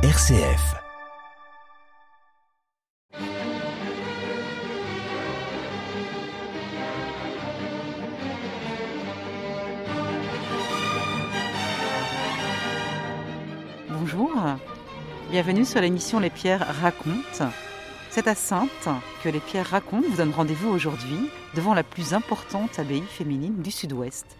RCF. Bonjour, bienvenue sur l'émission Les Pierres racontent. C'est à Sainte que Les Pierres racontent vous donne rendez-vous aujourd'hui devant la plus importante abbaye féminine du Sud-Ouest.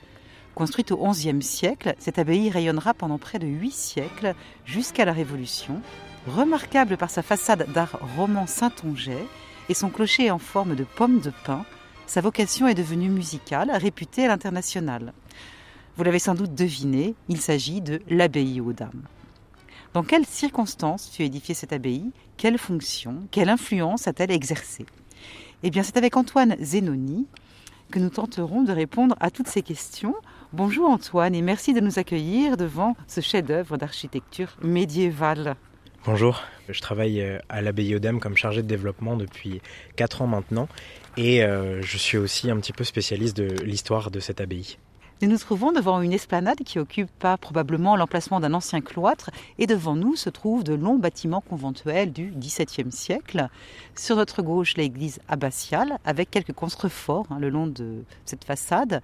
Construite au XIe siècle, cette abbaye rayonnera pendant près de huit siècles jusqu'à la Révolution, remarquable par sa façade d'art roman saintongeais et son clocher en forme de pomme de pin. Sa vocation est devenue musicale, réputée à l'international. Vous l'avez sans doute deviné, il s'agit de l'abbaye aux dames. Dans quelles circonstances fut édifiée cette abbaye? Quelle fonction? Quelle influence a-t-elle exercé Eh bien, c'est avec Antoine Zenoni que nous tenterons de répondre à toutes ces questions. Bonjour Antoine et merci de nous accueillir devant ce chef-d'œuvre d'architecture médiévale. Bonjour, je travaille euh, à l'abbaye Dames comme chargé de développement depuis 4 ans maintenant et euh, je suis aussi un petit peu spécialiste de l'histoire de cette abbaye. Nous nous trouvons devant une esplanade qui occupe probablement l'emplacement d'un ancien cloître et devant nous se trouvent de longs bâtiments conventuels du XVIIe siècle. Sur notre gauche, l'église abbatiale avec quelques contreforts hein, le long de cette façade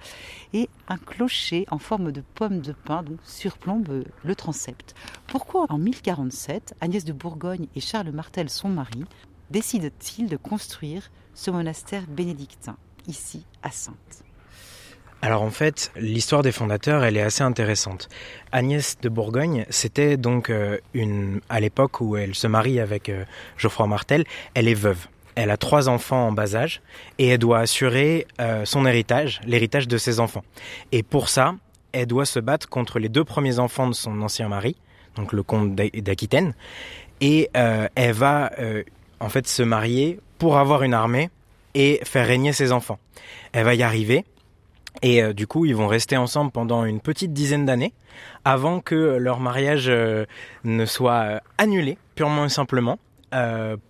et un clocher en forme de pomme de pin surplombe le transept. Pourquoi en 1047 Agnès de Bourgogne et Charles Martel, son mari, décident-ils de construire ce monastère bénédictin ici à Sainte? Alors en fait, l'histoire des fondateurs, elle est assez intéressante. Agnès de Bourgogne, c'était donc euh, une à l'époque où elle se marie avec euh, Geoffroy Martel, elle est veuve. Elle a trois enfants en bas âge et elle doit assurer euh, son héritage, l'héritage de ses enfants. Et pour ça, elle doit se battre contre les deux premiers enfants de son ancien mari, donc le comte d'Aquitaine, et elle va en fait se marier pour avoir une armée et faire régner ses enfants. Elle va y arriver et euh, du coup, ils vont rester ensemble pendant une petite dizaine d'années avant que leur mariage euh, ne soit euh, annulé, purement et simplement,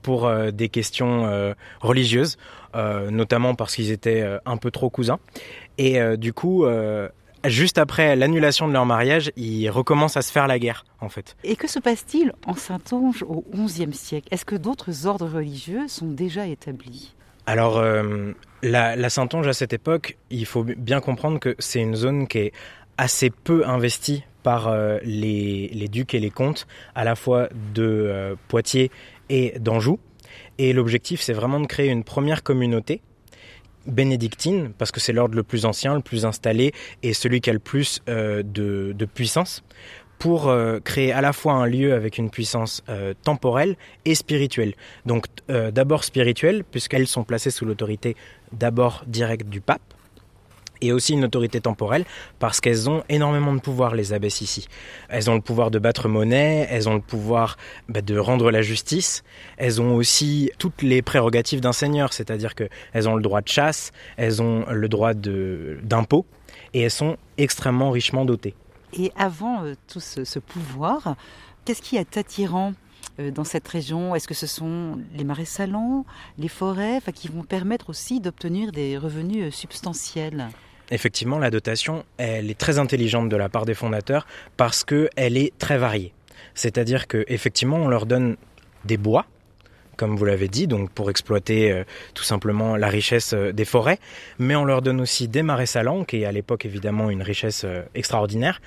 pour des questions religieuses, notamment parce qu'ils étaient un peu trop cousins. Et du coup, juste après l'annulation de leur mariage, ils recommencent à se faire la guerre, en fait. Et que se passe-t-il en Saintonge au XIe siècle? Est-ce que d'autres ordres religieux sont déjà établis? Alors, euh, la, la Saintonge à cette époque, il faut bien comprendre que c'est une zone qui est assez peu investie par euh, les, les, ducs et les comtes, à la fois de euh, Poitiers et d'Anjou. Et l'objectif, c'est vraiment de créer une première communauté bénédictine, parce que c'est l'ordre le plus ancien, le plus installé et celui qui a le plus de, de puissance, pour euh, créer à la fois un lieu avec une puissance euh, temporelle et spirituelle. Donc euh, d'abord spirituelle, puisqu'elles sont placées sous l'autorité d'abord directe du pape, et aussi une autorité temporelle parce qu'elles ont énormément de pouvoir les abbesses ici. Elles ont le pouvoir de battre monnaie, elles ont le pouvoir bah, de rendre la justice, elles ont aussi toutes les prérogatives d'un seigneur, c'est-à-dire qu'elles ont le droit de chasse, elles ont le droit d'impôt et elles sont extrêmement richement dotées. Et avant euh, tout ce, pouvoir, qu'est-ce qui est attirant euh, dans cette région? Est-ce que ce sont les marais salants, les forêts, qui vont permettre aussi d'obtenir des revenus euh, substantiels? Effectivement, la dotation, elle est très intelligente de la part des fondateurs parce qu'elle est très variée. C'est-à-dire qu'effectivement, on leur donne des bois, comme vous l'avez dit, donc pour exploiter euh, tout simplement la richesse euh, des forêts, mais on leur donne aussi des marais salants, qui est à l'époque évidemment une richesse euh, extraordinaire,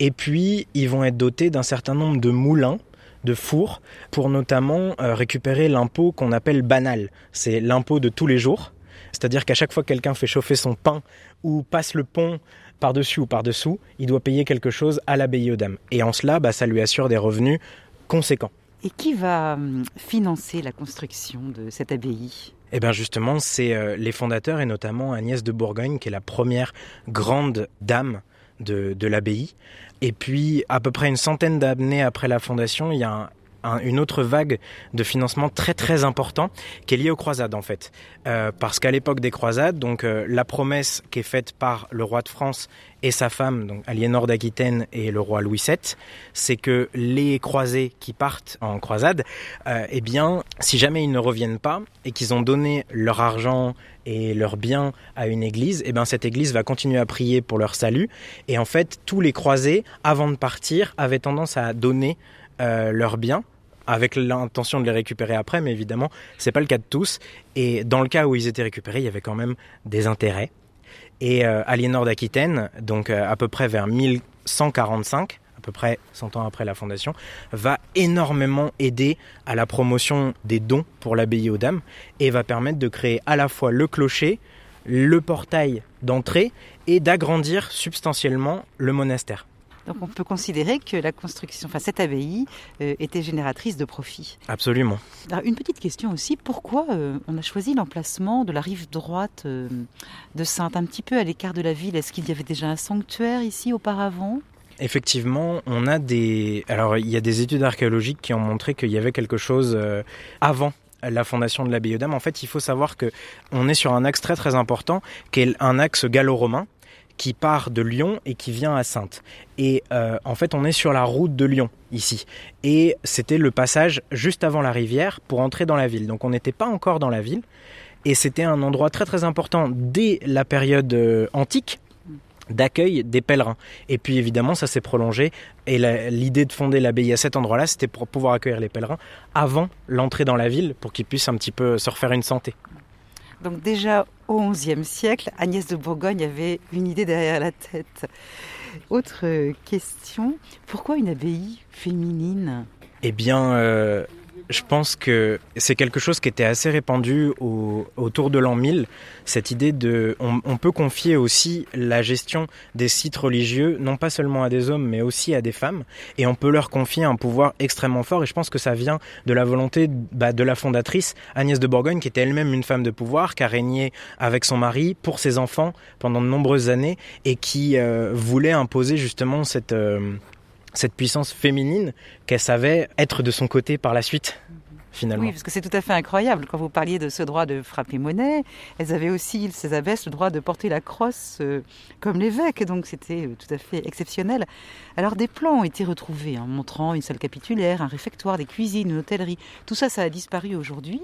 et puis ils vont être dotés d'un certain nombre de moulins de fours pour notamment récupérer l'impôt qu'on appelle banal. C'est l'impôt de tous les jours. C'est-à-dire qu'à chaque fois que quelqu'un fait chauffer son pain ou passe le pont par-dessus ou par-dessous, il doit payer quelque chose à l'abbaye aux dames. Et en cela, bah, ça lui assure des revenus conséquents. Et qui va hum, financer la construction de cette abbaye? Eh bien justement, c'est euh, les fondateurs et notamment Agnès de Bourgogne qui est la première grande dame de, l'abbaye. Et puis, à peu près une centaine d'années après la fondation, il y a une autre vague de financement très très important qui est liée aux croisades en fait. Euh, parce qu'à l'époque des croisades, donc euh, la promesse qui est faite par le roi de France et sa femme, donc Aliénor d'Aquitaine et le roi Louis VII, c'est que les croisés qui partent en croisade, euh, eh bien, si jamais ils ne reviennent pas et qu'ils ont donné leur argent et leurs biens à une église, eh bien cette église va continuer à prier pour leur salut. Et en fait, tous les croisés, avant de partir, avaient tendance à donner leurs biens avec l'intention de les récupérer après, mais évidemment, c'est pas le cas de tous. Et dans le cas où ils étaient récupérés, il y avait quand même des intérêts. Et euh, Aliénor d'Aquitaine, donc euh, à peu près vers 1145, à peu près 100 ans après la fondation, va énormément aider à la promotion des dons pour l'abbaye aux dames et va permettre de créer à la fois le clocher, le portail d'entrée et d'agrandir substantiellement le monastère. Donc on peut considérer que la construction, enfin cette abbaye euh, était génératrice de profit. Absolument. Alors, une petite question aussi, pourquoi euh, on a choisi l'emplacement de la rive droite euh, de Sainte, un petit peu à l'écart de la ville Est-ce qu'il y avait déjà un sanctuaire ici auparavant? Effectivement, on a des. Alors, il y a des études archéologiques qui ont montré qu'il y avait quelque chose avant la fondation de l'abbaye aux Dames. En fait, il faut savoir que on est sur un axe très très important, qui est un axe gallo-romain qui part de Lyon et qui vient à Sainte. Et euh, en fait, on est sur la route de Lyon ici. Et c'était le passage juste avant la rivière pour entrer dans la ville. Donc on n'était pas encore dans la ville. Et c'était un endroit très très important dès la période euh, antique d'accueil des pèlerins. Et puis évidemment, ça s'est prolongé. Et l'idée de fonder l'abbaye à cet endroit-là, c'était pour pouvoir accueillir les pèlerins avant l'entrée dans la ville, pour qu'ils puissent un petit peu se refaire une santé. Donc déjà au XIe siècle, Agnès de Bourgogne avait une idée derrière la tête. Autre question, pourquoi une abbaye féminine? Eh bien, euh, je pense que c'est quelque chose qui était assez répandu autour de l'an 1000, cette idée de... On, peut confier aussi la gestion des sites religieux, non pas seulement à des hommes, mais aussi à des femmes, et on peut leur confier un pouvoir extrêmement fort, et je pense que ça vient de la volonté bah, de la fondatrice Agnès de Bourgogne, qui était elle-même une femme de pouvoir, qui a régné avec son mari pour ses enfants pendant de nombreuses années, et qui euh, voulait imposer justement cette... Euh, cette puissance féminine qu'elle savait être de son côté par la suite. Finalement. Oui, parce que c'est tout à fait incroyable. Quand vous parliez de ce droit de frapper monnaie, elles avaient aussi, ces abbesses, le droit de porter la crosse euh, comme l'évêque. Donc c'était euh, tout à fait exceptionnel. Alors des plans ont été retrouvés, hein, montrant une salle capitulaire, un réfectoire, des cuisines, une hôtellerie. Tout ça, ça a disparu aujourd'hui.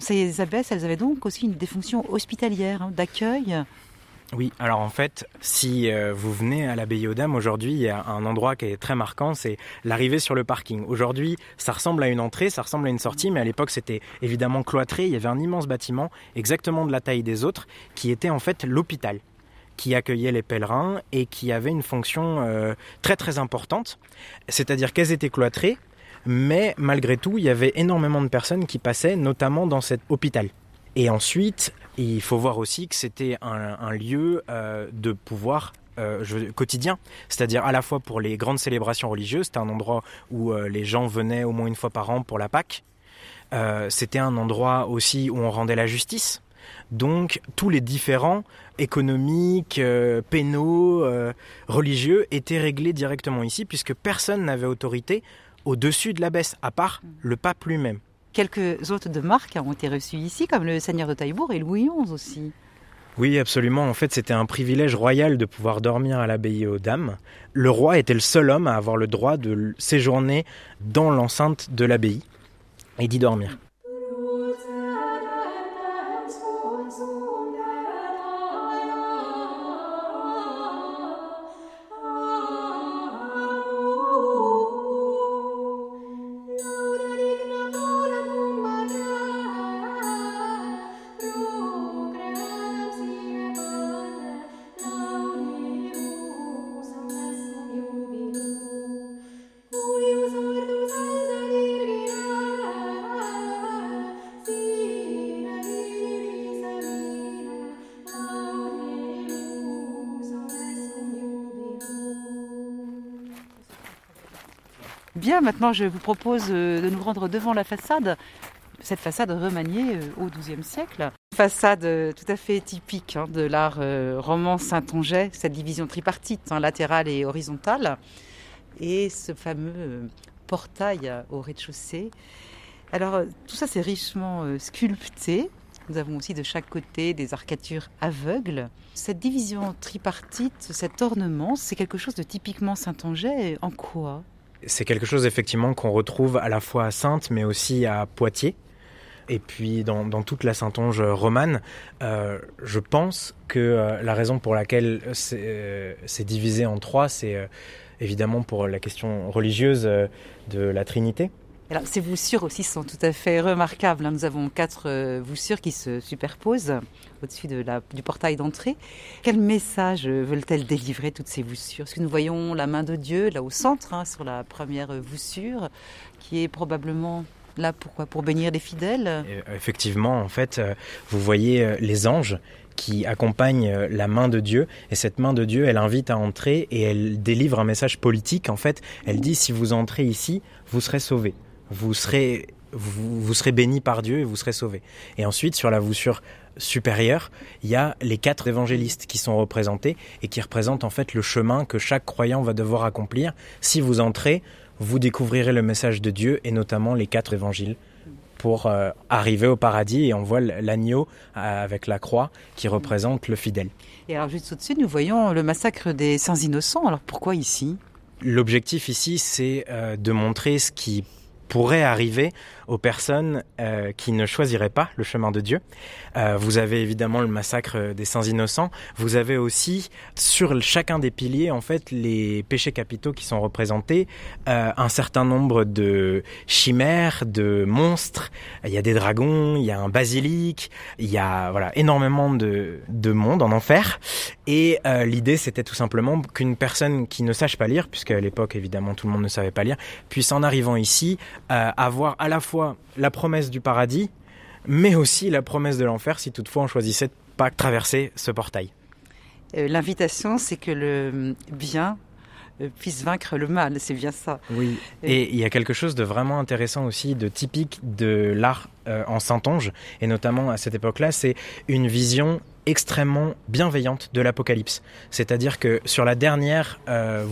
Ces abbesses, elles avaient donc aussi des fonctions hospitalières, hein, d'accueil oui, alors en fait, si euh, vous venez à l'abbaye aux Dames aujourd'hui, il y a un endroit qui est très marquant, c'est l'arrivée sur le parking. Aujourd'hui, ça ressemble à une entrée, ça ressemble à une sortie, mais à l'époque c'était évidemment cloîtré. Il y avait un immense bâtiment, exactement de la taille des autres, qui était en fait l'hôpital qui accueillait les pèlerins et qui avait une fonction euh, très très importante. C'est-à-dire qu'elles étaient cloîtrées, mais malgré tout, il y avait énormément de personnes qui passaient, notamment dans cet hôpital. Et ensuite, il faut voir aussi que c'était un, lieu euh, de pouvoir euh, quotidien, c'est-à-dire à la fois pour les grandes célébrations religieuses, c'était un endroit où euh, les gens venaient au moins une fois par an pour la Pâque, c'était un endroit aussi où on rendait la justice, donc tous les différents économiques, pénaux, religieux étaient réglés directement ici, puisque personne n'avait autorité au-dessus de l'abbesse, à part le pape lui-même. Quelques hôtes de marque ont été reçus ici, comme le seigneur de Taillebourg et Louis XI aussi. Oui, absolument. En fait, c'était un privilège royal de pouvoir dormir à l'abbaye aux dames. Le roi était le seul homme à avoir le droit de séjourner dans l'enceinte de l'abbaye et d'y dormir. Bien, maintenant je vous propose euh, de nous rendre devant la façade, cette façade remaniée euh, au XIIe siècle. Façade euh, tout à fait typique hein, de l'art roman Saint-Onget, cette division tripartite, hein, latérale et horizontale, et ce fameux portail au rez-de-chaussée. Alors tout ça c'est richement sculpté Nous avons aussi de chaque côté des arcatures aveugles. Cette division tripartite, cet ornement, c'est quelque chose de typiquement saintongeais. En quoi? C'est quelque chose effectivement qu'on retrouve à la fois à Sainte mais aussi à Poitiers. Et puis dans, toute la Saintonge romane, euh, je pense que euh, la raison pour laquelle c'est euh, divisé en trois, c'est évidemment pour la question religieuse de la Trinité. Ces voussures aussi sont tout à fait remarquables. hein. Nous avons quatre euh, voussures qui se superposent au-dessus du portail d'entrée. Quel message euh, veulent-elles délivrer, toutes ces voussures Parce que nous voyons la main de Dieu là au centre, hein, sur la première voussure, qui est probablement là Pour bénir les fidèles? Euh, effectivement, en fait, vous voyez les anges qui accompagnent euh, la main de Dieu et cette main de Dieu, elle invite à entrer et elle délivre un message politique. En fait, elle dit si vous entrez ici, vous serez sauvés, vous serez vous, vous serez bénis par Dieu et vous serez sauvés. Et ensuite, sur la voussure supérieure, il y a les quatre évangélistes qui sont représentés et qui représentent en fait le chemin que chaque croyant va devoir accomplir. Si vous entrez, vous découvrirez le message de Dieu et notamment les quatre évangiles pour euh, arriver au paradis et on voit l'agneau euh, avec la croix qui représente le fidèle. Et alors juste au-dessus, nous voyons le massacre des saints innocents. Alors pourquoi ici? L'objectif ici, c'est euh, de montrer ce qui pourrait arriver aux personnes euh, qui ne choisiraient pas le chemin de Dieu. Euh, vous avez évidemment le massacre des saints innocents. Vous avez aussi sur chacun des piliers en fait les péchés capitaux qui sont représentés, euh, un certain nombre de chimères, de monstres. Il y a des dragons, il y a un basilic, il y a voilà énormément de, de monde en enfer. Et euh, l'idée c'était tout simplement qu'une personne qui ne sache pas lire, puisque à l'époque évidemment tout le monde ne savait pas lire, puisse en arrivant ici euh, avoir à la fois la promesse du paradis, mais aussi la promesse de l'enfer si toutefois on choisissait de pas traverser ce portail. Euh, L'invitation, c'est que le bien euh, puisse vaincre le mal, c'est bien ça. Oui. Et il y a quelque chose de vraiment intéressant aussi, de typique de l'art euh, en Saintonge, et notamment à cette époque-là, c'est une vision extrêmement bienveillante de l'Apocalypse. C'est-à-dire que sur la dernière euh,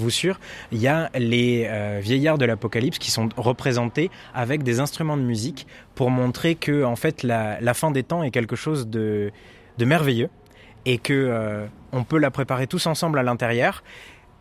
il y a les euh, vieillards de l'Apocalypse qui sont représentés avec des instruments de musique pour montrer que en fait la, fin des temps est quelque chose de, de merveilleux et que euh, on peut la préparer tous ensemble à l'intérieur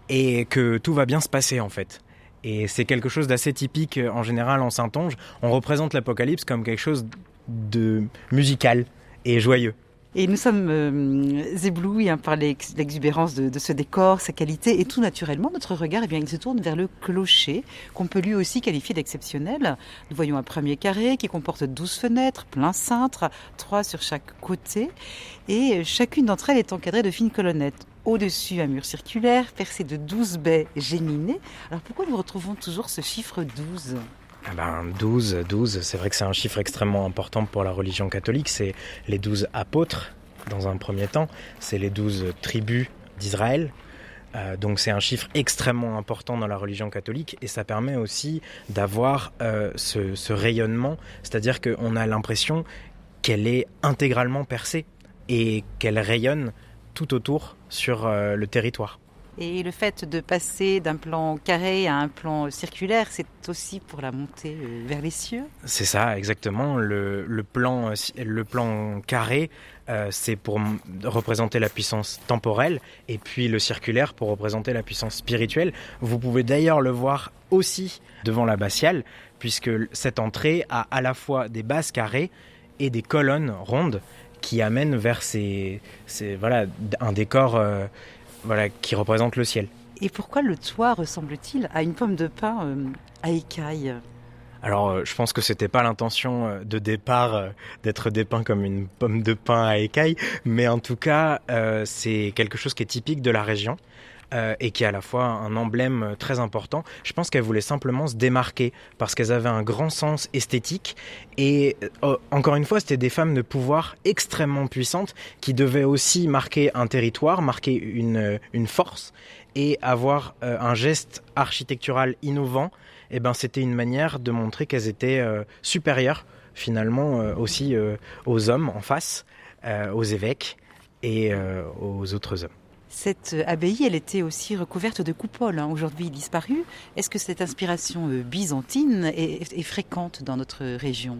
et que tout va bien se passer en fait. Et c'est quelque chose d'assez typique euh, en général en Saintonge. On représente l'Apocalypse comme quelque chose de musical et joyeux. Et nous sommes euh, éblouis hein, par l'ex- l'exubérance de, ce décor, sa qualité, et tout naturellement, notre regard, eh bien, il se tourne vers le clocher, qu'on peut lui aussi qualifier d'exceptionnel. Nous voyons un premier carré qui comporte 12 fenêtres, plein cintre, trois sur chaque côté, et chacune d'entre elles est encadrée de fines colonnettes. Au-dessus, un mur circulaire percé de 12 baies géminées. Alors pourquoi nous retrouvons toujours ce chiffre 12 Ah ben 12, 12, c'est vrai que c'est un chiffre extrêmement important pour la religion catholique. C'est les 12 apôtres, dans un premier temps. C'est les 12 tribus d'Israël. Euh, donc c'est un chiffre extrêmement important dans la religion catholique et ça permet aussi d'avoir euh, ce, ce rayonnement, c'est-à-dire qu'on a l'impression qu'elle est intégralement percée et qu'elle rayonne tout autour sur euh, le territoire. Et le fait de passer d'un plan carré à un plan circulaire, c'est aussi pour la montée euh, vers les cieux C'est ça, exactement. Le, plan, euh, le plan carré, euh, c'est pour représenter la puissance temporelle, et puis le circulaire pour représenter la puissance spirituelle. Vous pouvez d'ailleurs le voir aussi devant l'abbatiale, puisque cette entrée a à la fois des bases carrées et des colonnes rondes qui amènent vers ces, voilà, un décor voilà, qui représente le ciel. Et pourquoi le toit ressemble-t-il à une pomme de pin euh, à écailles? Alors, euh, je pense que c'était pas l'intention euh, de départ d'être dépeint comme une pomme de pin à écailles, mais en tout cas, euh, c'est quelque chose qui est typique de la région. Euh, et qui est à la fois un emblème euh, très important. Je pense qu'elles voulaient simplement se démarquer parce qu'elles avaient un grand sens esthétique et euh, encore une fois, c'était des femmes de pouvoir extrêmement puissantes qui devaient aussi marquer un territoire, marquer une, force et avoir un geste architectural innovant eh ben, c'était une manière de montrer qu'elles étaient supérieures finalement aussi aux hommes en face, aux évêques et aux autres hommes. Cette euh, abbaye, elle était aussi recouverte de coupoles, hein, aujourd'hui disparues. Est-ce que cette inspiration euh, byzantine est, est fréquente dans notre région?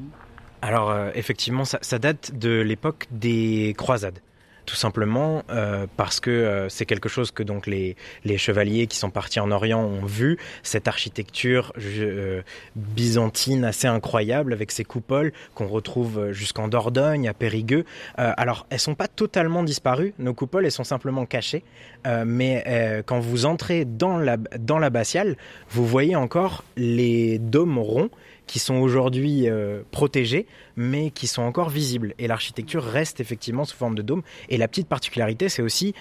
Alors effectivement, ça date de l'époque des croisades tout simplement euh, parce que euh, c'est quelque chose que donc les, les, chevaliers qui sont partis en Orient ont vu, cette architecture euh, byzantine assez incroyable avec ces coupoles qu'on retrouve jusqu'en Dordogne, à Périgueux. alors elles sont pas totalement disparues, nos coupoles, elles sont simplement cachées, mais quand vous entrez dans la, dans l'abbatiale, vous voyez encore les dômes ronds qui sont aujourd'hui euh, protégés, mais qui sont encore visibles. Et l'architecture reste effectivement sous forme de dôme. Et la petite particularité, c'est aussi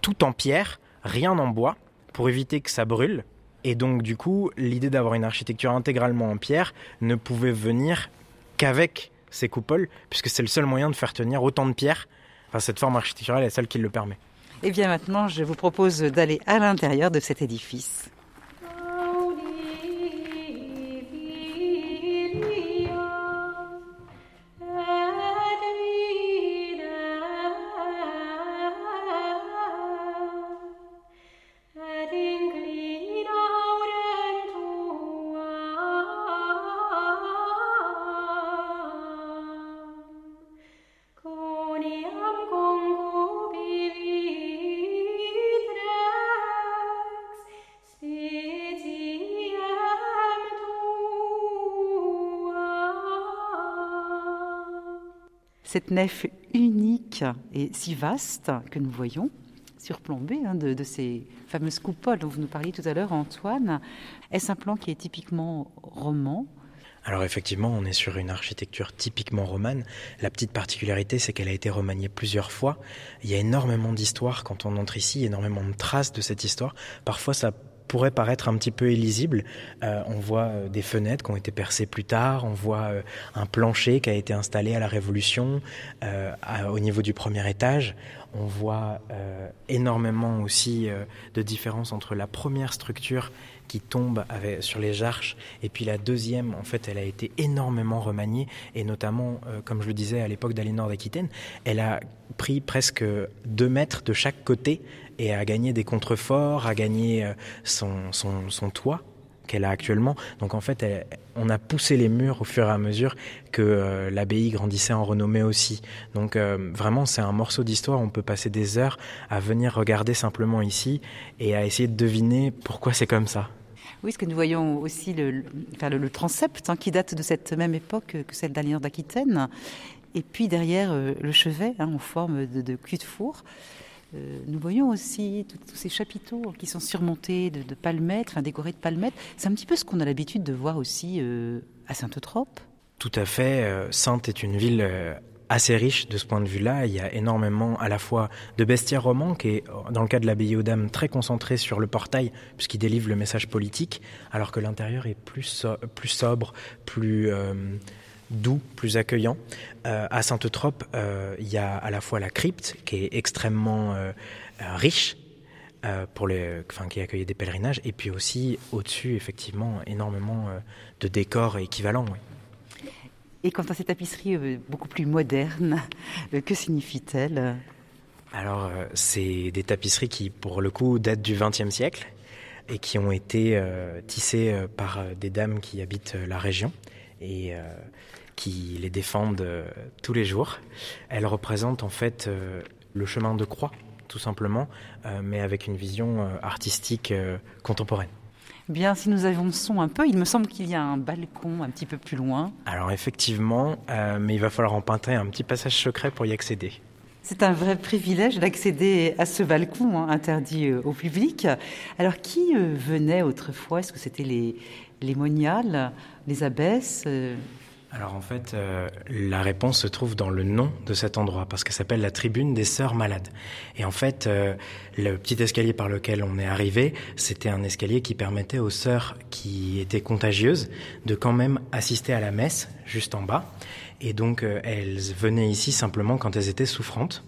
tout en pierre, rien en bois, pour éviter que ça brûle. Et donc, du coup, l'idée d'avoir une architecture intégralement en pierre ne pouvait venir qu'avec ces coupoles, puisque c'est le seul moyen de faire tenir autant de pierres. Enfin, cette forme architecturale est celle qui le permet. Et eh bien maintenant, je vous propose d'aller à l'intérieur de cet édifice. Cette nef unique et si vaste que nous voyons, surplombée hein, de, ces fameuses coupoles dont vous nous parliez tout à l'heure, Antoine. Est-ce un plan qui est typiquement roman alors effectivement, on est sur une architecture typiquement romane. La petite particularité, c'est qu'elle a été remaniée plusieurs fois. Il y a énormément d'histoires quand on entre ici, énormément de traces de cette histoire. Parfois, ça pourrait paraître un petit peu illisible. Euh, on voit euh, des fenêtres qui ont été percées plus tard, on voit euh, un plancher qui a été installé à la Révolution au niveau du premier étage. On voit énormément aussi de différences entre la première structure qui tombe sur les arches et puis la deuxième, en fait, elle a été énormément remaniée et notamment, comme je le disais à l'époque d'Aliénor d'Aquitaine, elle a pris presque deux mètres de chaque côté et a gagné des contreforts, a gagné euh, son, son, toit qu'elle a actuellement. Donc en fait, on a poussé les murs au fur et à mesure que euh, l'abbaye grandissait en renommée aussi. Donc euh, vraiment, c'est un morceau d'histoire. On peut passer des heures à venir regarder simplement ici et à essayer de deviner pourquoi c'est comme ça. Oui, ce que nous voyons aussi le, le, transept hein, qui date de cette même époque que celle d'Alliance d'Aquitaine. Et puis derrière le chevet hein, en forme de, de cul de four. Euh, nous voyons aussi tous ces chapiteaux qui sont surmontés de, palmettes, enfin décorés de palmettes. C'est un petit peu ce qu'on a l'habitude de voir aussi euh, à Sainte-Eutrope. Tout à fait. Euh, Sainte est une ville assez riche de ce point de vue-là. Il y a énormément à la fois de bestiaires romans, qui est dans le cas de l'abbaye aux Dames très concentré sur le portail, puisqu'il délivre le message politique, alors que l'intérieur est plus, plus sobre, plus doux, plus accueillant. Euh, à Sainte-Eutrope, euh, il y a à la fois la crypte qui est extrêmement euh, riche. pour les, enfin, qui accueillait des pèlerinages, et puis aussi au-dessus, effectivement, énormément de décors équivalents. Et quant à ces tapisseries beaucoup plus modernes, que signifie-t-elle? Alors, c'est des tapisseries qui, pour le coup, datent du XXe siècle et qui ont été tissées par des dames qui habitent la région. Et qui les défendent euh, tous les jours. Elle représente en fait euh, le chemin de croix, tout simplement, euh, mais avec une vision artistique contemporaine. Bien, si nous avançons un peu, il me semble qu'il y a un balcon un petit peu plus loin. Alors effectivement, mais il va falloir en peinter un petit passage secret pour y accéder. C'est un vrai privilège d'accéder à ce balcon hein, interdit au public. Alors qui venait autrefois? Est-ce que c'était les, les moniales, les abbesses alors en fait, euh, la réponse se trouve dans le nom de cet endroit, parce que ça s'appelle la tribune des sœurs malades. Et en fait, euh, le petit escalier par lequel on est arrivé, c'était un escalier qui permettait aux sœurs qui étaient contagieuses de quand même assister à la messe juste en bas. Et donc euh, elles venaient ici simplement quand elles étaient souffrantes.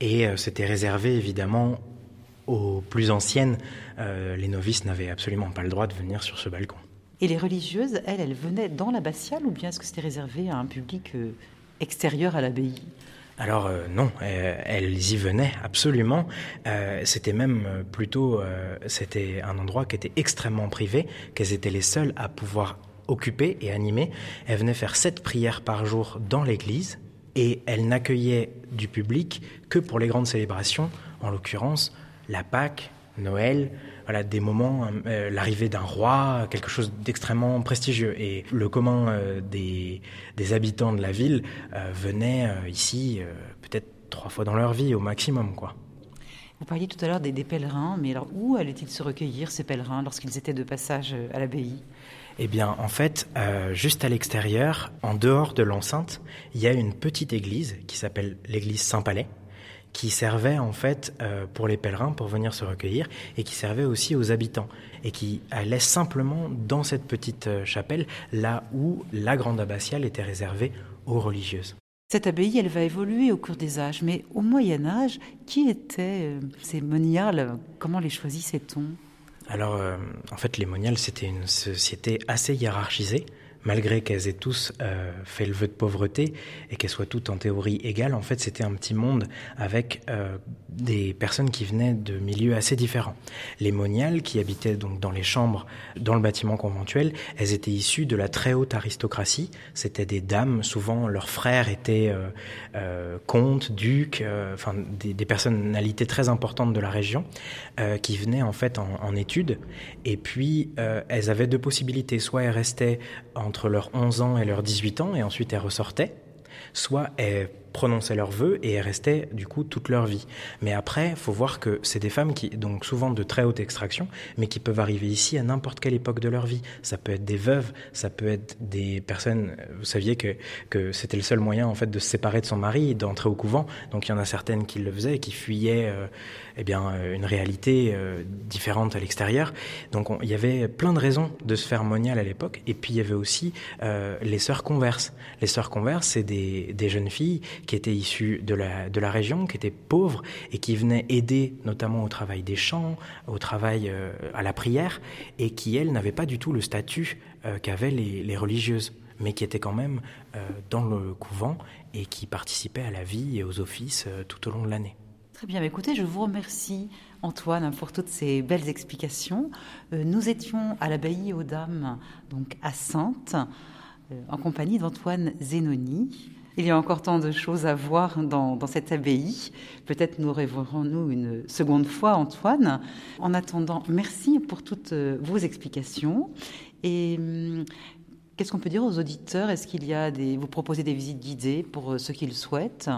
Et c'était réservé évidemment aux plus anciennes. les novices n'avaient absolument pas le droit de venir sur ce balcon. Et les religieuses, elles, elles venaient dans l'abbatiale ou bien est-ce que c'était réservé à un public euh, extérieur à l'abbaye? Alors euh, non, euh, elles y venaient absolument. c'était même plutôt, c'était un endroit qui était extrêmement privé, qu'elles étaient les seules à pouvoir occupée et animée. Elle venait faire sept prières par jour dans l'église et elle n'accueillait du public que pour les grandes célébrations, en l'occurrence la Pâque, Noël, voilà, des moments, euh, l'arrivée d'un roi, quelque chose d'extrêmement prestigieux. Et le commun euh, des, des, habitants de la ville euh, venait ici peut-être trois fois dans leur vie au maximum, quoi. Vous parliez tout à l'heure des, des, pèlerins, mais alors où allaient-ils se recueillir, ces pèlerins, lorsqu'ils étaient de passage à l'abbaye? Eh bien, en fait, juste à l'extérieur, en dehors de l'enceinte, il y a une petite église qui s'appelle l'église Saint-Palais, qui servait en fait euh, pour les pèlerins pour venir se recueillir et qui servait aussi aux habitants et qui allait simplement dans cette petite euh, chapelle là où la grande abbatiale était réservée aux religieuses. Cette abbaye, elle va évoluer au cours des âges, mais au Moyen Âge, qui étaient ces moniales Comment les choisissait-on? Alors, euh, en fait, les moniales, c'était une société assez hiérarchisée malgré qu'elles aient tous euh, fait le vœu de pauvreté et qu'elles soient toutes en théorie égales, en fait, c'était un petit monde avec euh, des personnes qui venaient de milieux assez différents. Les moniales, qui habitaient donc dans les chambres, dans le bâtiment conventuel, elles étaient issues de la très haute aristocratie. C'était des dames, souvent leurs frères étaient euh, comtes, ducs, enfin des, personnalités très importantes de la région, qui venaient en fait en, études. Et puis, elles avaient deux possibilités. Soit elles restaient en entre leurs 11 ans et leurs 18 ans et ensuite elles ressortaient, soit elles prononçaient leurs vœux et restaient du coup toute leur vie. Mais après, faut voir que c'est des femmes qui, donc souvent de très haute extraction, mais qui peuvent arriver ici à n'importe quelle époque de leur vie. Ça peut être des veuves, ça peut être des personnes. Vous saviez que que c'était le seul moyen en fait de se séparer de son mari et d'entrer au couvent. Donc il y en a certaines qui le faisaient, qui fuyaient, euh, eh bien euh, une réalité euh, différente à l'extérieur. Donc il y avait plein de raisons de se faire monial à l'époque. Et puis il y avait aussi les sœurs converses. Les sœurs converses, c'est des, des jeunes filles qui étaient issus de la, de la région, qui étaient pauvres et qui venaient aider notamment au travail des champs, au travail euh, à la prière, et qui, elles, n'avaient pas du tout le statut euh, qu'avaient les, religieuses, mais qui étaient quand même euh, dans le couvent et qui participaient à la vie et aux offices tout au long de l'année. Très bien, écoutez, je vous remercie Antoine pour toutes ces belles explications. nous étions à l'abbaye aux Dames, donc à Sainte, en compagnie d'Antoine Zénoni. Il y a encore tant de choses à voir dans, cette abbaye. Peut-être nous rêverons-nous une seconde fois, Antoine. En attendant, merci pour toutes euh, vos explications. Et hum, qu'est-ce qu'on peut dire aux auditeurs? Est-ce qu'il y a des, vous proposez des visites guidées pour euh, ceux qui le souhaitent?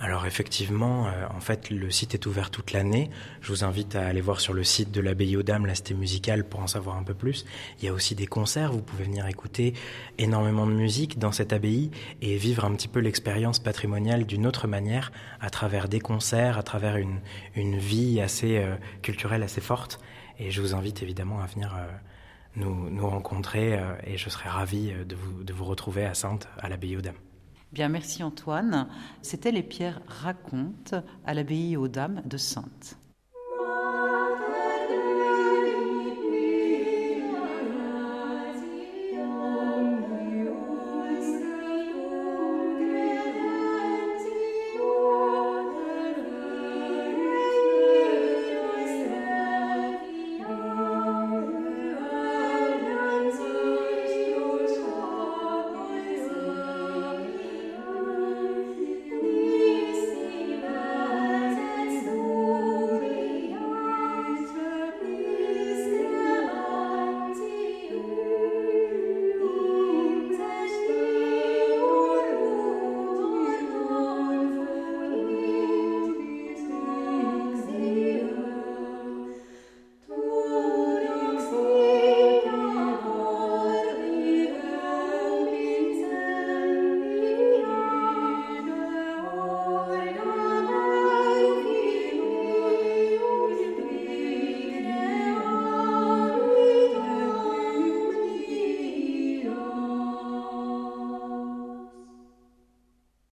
Alors effectivement, euh, en fait, le site est ouvert toute l'année. Je vous invite à aller voir sur le site de l'abbaye aux Dames, la cité musicale, pour en savoir un peu plus. Il y a aussi des concerts, vous pouvez venir écouter énormément de musique dans cette abbaye et vivre un petit peu l'expérience patrimoniale d'une autre manière, à travers des concerts, à travers une, une vie assez euh, culturelle, assez forte. Et je vous invite évidemment à venir euh, nous, nous, rencontrer et je serai ravi de vous, de vous retrouver à Sainte, à l'abbaye aux Dames. Bien, merci Antoine. C'était les pierres racontes à l'abbaye aux Dames de Sainte.